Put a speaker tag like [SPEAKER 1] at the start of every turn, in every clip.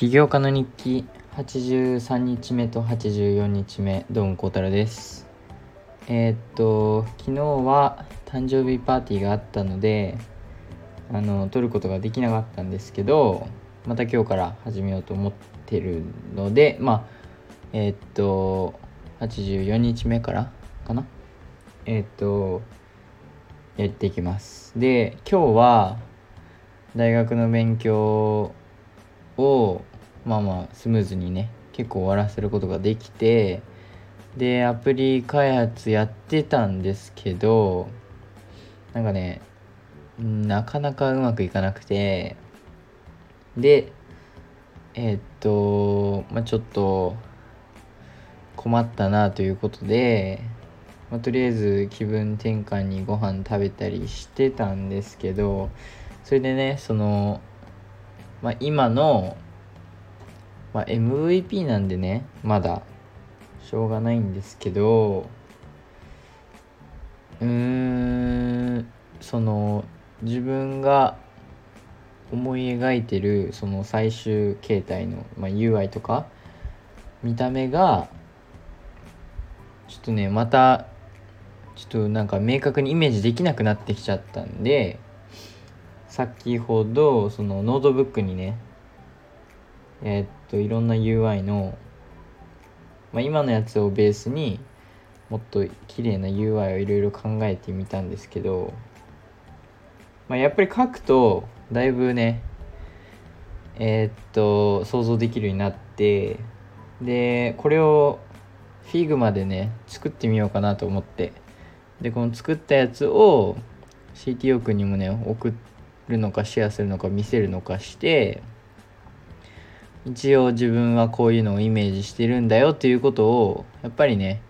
[SPEAKER 1] 起業家の日記。83日目と84日目どうも孝太郎です。えー、っと昨日は誕生日パーティーがあったのであの撮ることができなかったんですけどまた今日から始めようと思ってるのでまあえー、っと84日目からかな？えー、っとやっていきます。で今日は大学の勉強をまあまあスムーズにね結構終わらせることができてでアプリ開発やってたんですけどなんかねなかなかうまくいかなくてでえー、っとまあちょっと困ったなということで、まあ、とりあえず気分転換にご飯食べたりしてたんですけどそれでねその、まあ、今のまあ、MVP なんでねまだしょうがないんですけどうーんその自分が思い描いてるその最終形態の、まあ、UI とか見た目がちょっとねまたちょっとなんか明確にイメージできなくなってきちゃったんで先ほどそのノートブックにねえー、っといろんな UI の、まあ、今のやつをベースにもっと綺麗な UI をいろいろ考えてみたんですけど、まあ、やっぱり書くとだいぶねえー、っと想像できるようになってでこれを Figma でね作ってみようかなと思って。でこの作ったやつを CTO 君にもね送るのかシェアするのか見せるのかして一応自分はこういうのをイメージしてるんだよっていうことをやっぱりね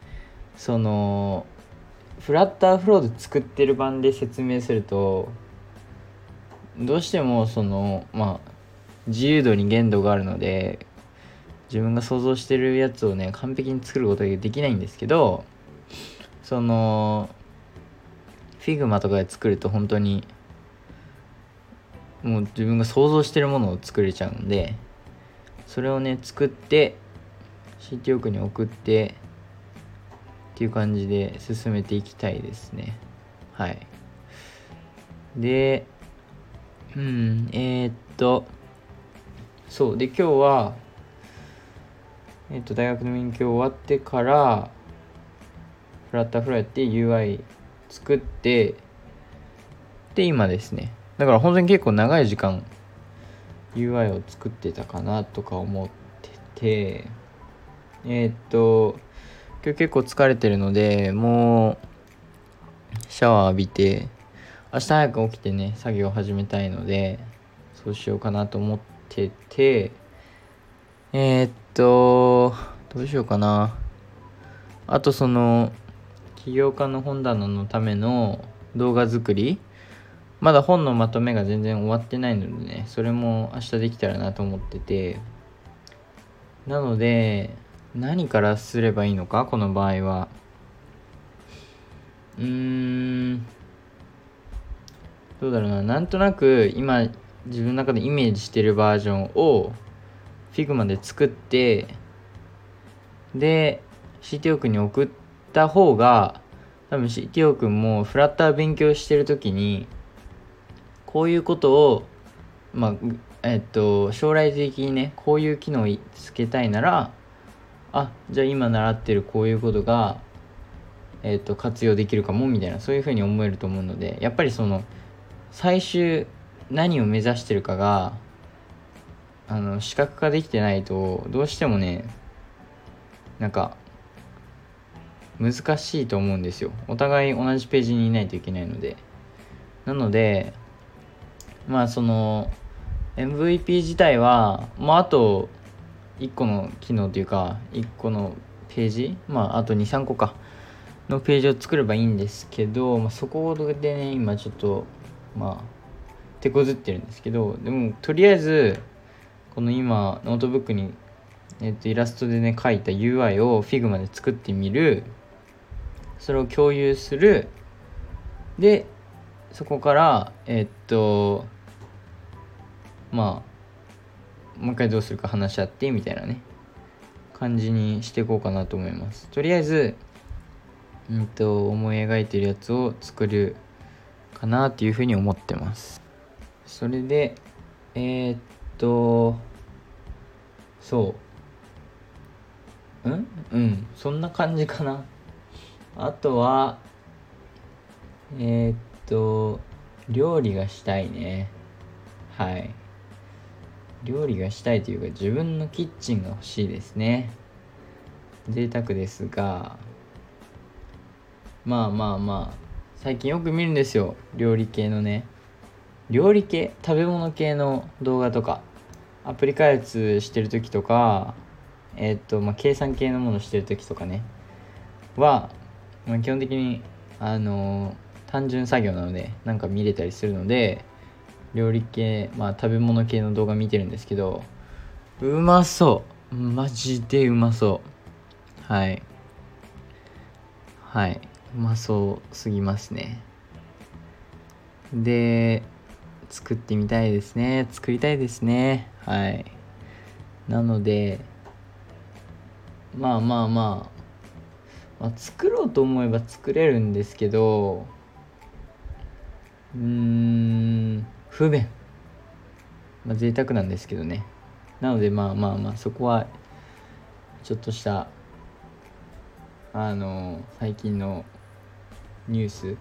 [SPEAKER 1] そのフラッターフローで作ってる版で説明するとどうしてもそのまあ自由度に限度があるので自分が想像してるやつをね完璧に作ることができないんですけどその Figma とかで作ると本当にもう自分が想像してるものを作れちゃうんでそれをね作って CTO 区に送ってっていう感じで進めていきたいですね。はい。でうんえー、っとそうで今日はえ、っと大学の勉強終わってからフラッタフライって UI 作ってで今ですね。だから本当に結構長い時間 UI を作ってたかなとか思っててえー、っと今日結構疲れてるのでもうシャワー浴びて明日早く起きてね作業始めたいのでそうしようかなと思っててえー、っとどうしようかな。あとその起業家の本棚のための動画作りまだ本のまとめが全然終わってないのでねそれも明日できたらなと思ってて。なので何からすればいいのかこの場合は。うーん。どうだろうな。なんとなく今自分の中でイメージしてるバージョンを Figma で作ってで CTO 君に送った方が多分 CTO 君もフラッター勉強してる時にこういうことをまあえっと将来的にねこういう機能をつけたいならあじゃあ今習ってるこういうことがえっと活用できるかもみたいなそういうふうに思えると思うのでやっぱりその最終何を目指してるかがあの視覚化できてないとどうしてもねなんか難しいと思うんですよ。お互い同じページにいないといけないので。なのでまあその MVP 自体はまああと1個の機能というか1個のページまああと23個かのページを作ればいいんですけど、まあ、そこでね今ちょっとまあ手こずってるんですけどでもとりあえずこの今ノートブックに、えっと、イラストでね描いた UI を Figma で作ってみるそれを共有するでそこからえっとまあもう一回どうするか話し合ってみたいなね。感じにしていこうかなと思います。とりあえずうんと思い描いてるやつを作るかなっていうふうに思ってます。それでえー、っとそう。うん？うん。そんな感じかな。あとはえー、っと料理がしたいね。はい。料理がしたいというか自分のキッチンが欲しいですね。贅沢ですがまあまあまあ最近よく見るんですよ。料理系のね。料理系？食べ物系の動画とか。アプリ開発してる時とかえー、っとまあ計算系のものしてる時とかね。は、まあ、基本的にあのー、単純作業なのでなんか見れたりするので料理系まあ食べ物系の動画見てるんですけどうまそう。マジでうまそう。はい。はい。うまそうすぎますね。で作ってみたいですね。作りたいですね。はい。なのでまあまあまあ、まあ、作ろうと思えば作れるんですけどうーん。不便。まあ贅沢なんですけどね。なのでまあまあまあそこはちょっとしたあの最近のニュース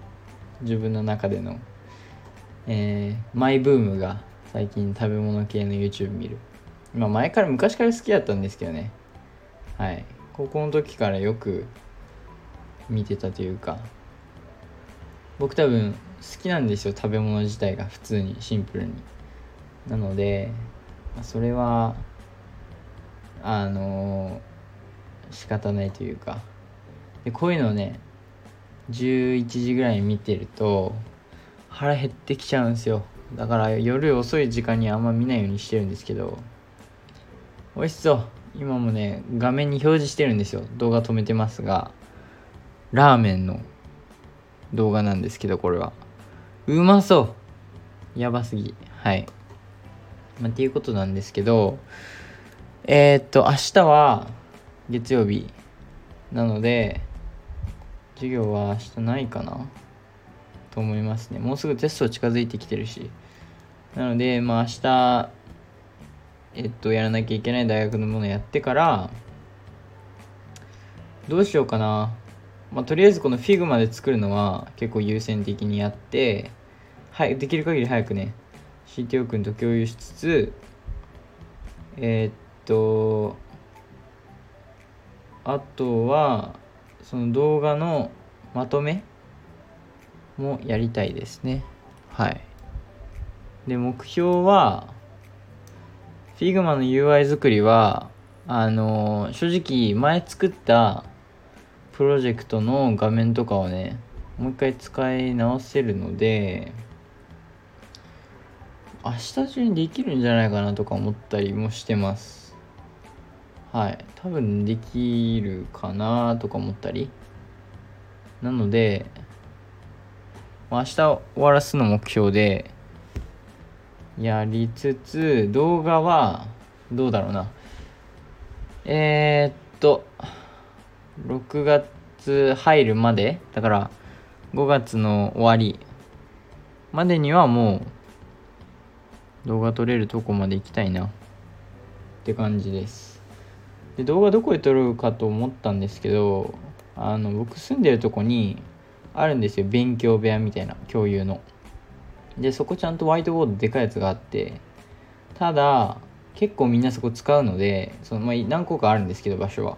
[SPEAKER 1] 自分の中での、えー、マイブームが最近食べ物系の YouTube 見る。まあ前から昔から好きだったんですけどね。はい。高校の時からよく見てたというか僕多分好きなんですよ食べ物自体が普通にシンプルに。なのでそれはあの、仕方ないというか。でこういうのをね11時ぐらいに見てると腹減ってきちゃうんですよ。だから夜遅い時間にあんま見ないようにしてるんですけど。美味しそう。今もね画面に表示してるんですよ。動画止めてますが。ラーメンの。動画なんですけどこれは。うまそう。やばすぎ。はい、まあ、っていうことなんですけどえー、っと明日は月曜日。なので授業は明日ないかな。と思いますね。もうすぐテスト近づいてきてるし。なのでまあ明日えっとやらなきゃいけない大学のものやってからどうしようかな。まあ、とりあえずこの Figma で作るのは結構優先的にやってはい、できる限り早くね、CTO 君と共有しつつ、えー、っと、あとは、その動画のまとめもやりたいですね。はい。で、目標は、Figma の UI 作りは、あの正直前作ったプロジェクトの画面とかをね、もう一回使い直せるので、明日中にできるんじゃないかなとか思ったりもしてます。はい。多分できるかなとか思ったり。なので明日終わらすの目標でやりつつ動画はどうだろうな。えー、っと6月入るまでだから5月の終わりまでにはもう動画撮れるとこまで行きたいなって感じです。で動画どこで撮るかと思ったんですけどあの僕住んでるとこにあるんですよ。勉強部屋みたいな共有の。でそこちゃんとホワイトボードでかいやつがあってただ結構みんなそこ使うのでその、まあ、何個かあるんですけど場所は。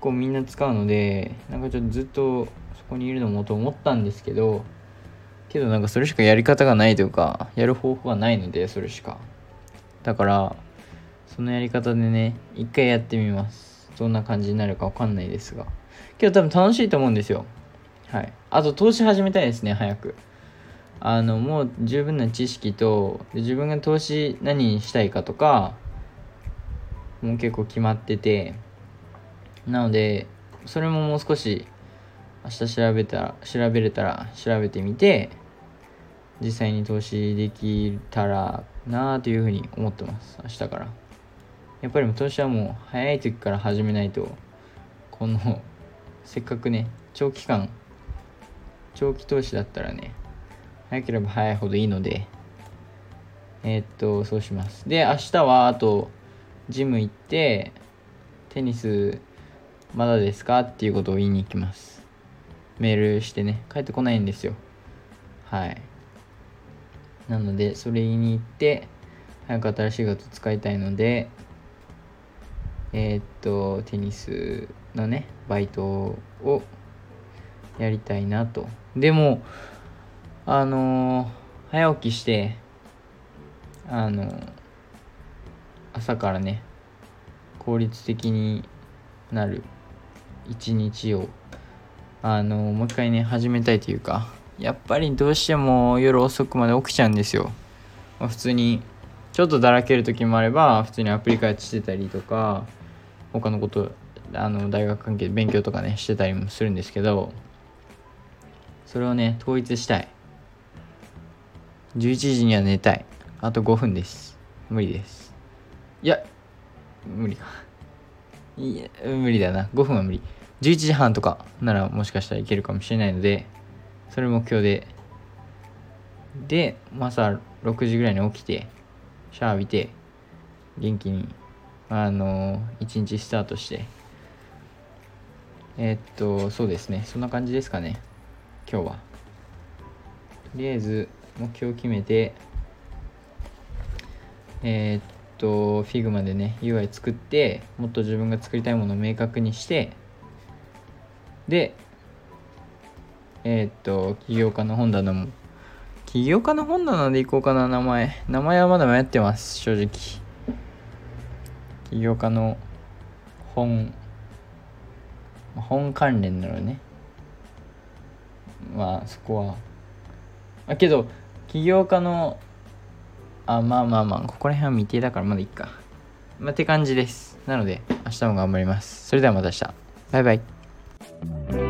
[SPEAKER 1] 構みんな使うのでなんかちょっとずっとそこにいるのもと思ったんですけどけどなんかそれしかやり方がないというかやる方法がないのでそれしか。だからそのやり方でね一回やってみます。どんな感じになるかわかんないですが。けど多分楽しいと思うんですよ。はい。あと投資始めたいですね早く。あのもう十分な知識と自分が投資何にしたいかとかもう結構決まっててなのでそれももう少し明日調べたら調べれたら調べてみて実際に投資できたらなあというふうに思ってます。明日から。やっぱり今年はもう早い時から始めないとこのせっかくね長期間長期投資だったらね早ければ早いほどいいのでえー、っとそうします。で明日はあとジム行ってテニスまだですか？っていうことを言いに行きます。メールしてね帰ってこないんですよ。はい。なのでそれ言いに行って早く新しいこと使いたいのでえー、っとテニスのねバイトをやりたいなと。でもあのー、早起きしてあのー、朝からね効率的になる一日をあの、もう一回ね始めたいというかやっぱりどうしても夜遅くまで起きちゃうんですよ、まあ、普通にちょっとだらける時もあれば普通にアプリ開発してたりとか他のことあの大学関係で勉強とかねしてたりもするんですけどそれをね統一したい。11時には寝たい。あと5分です。無理です。いや無理か。いや無理だな。5分は無理。11時半とかならもしかしたらいけるかもしれないのでそれ目標で。で朝6時ぐらいに起きてシャワー浴びて元気にあの一日スタートして。えー、っとそうですね。そんな感じですかね。今日は。とりあえず目標を決めてえー、っと Figma でね UI 作ってもっと自分が作りたいものを明確にしてでえー、っと、起業家の本棚も、起業家の本棚でいこうかな、名前。名前はまだ迷ってます、正直。起業家の本、本関連なのね。まあ、そこは。あ、けど、起業家の、あ、まあまあまあ、ここら辺は未定だからまだいいか。まあ、って感じです。なので、明日も頑張ります。それではまた明日。バイバイ。thank you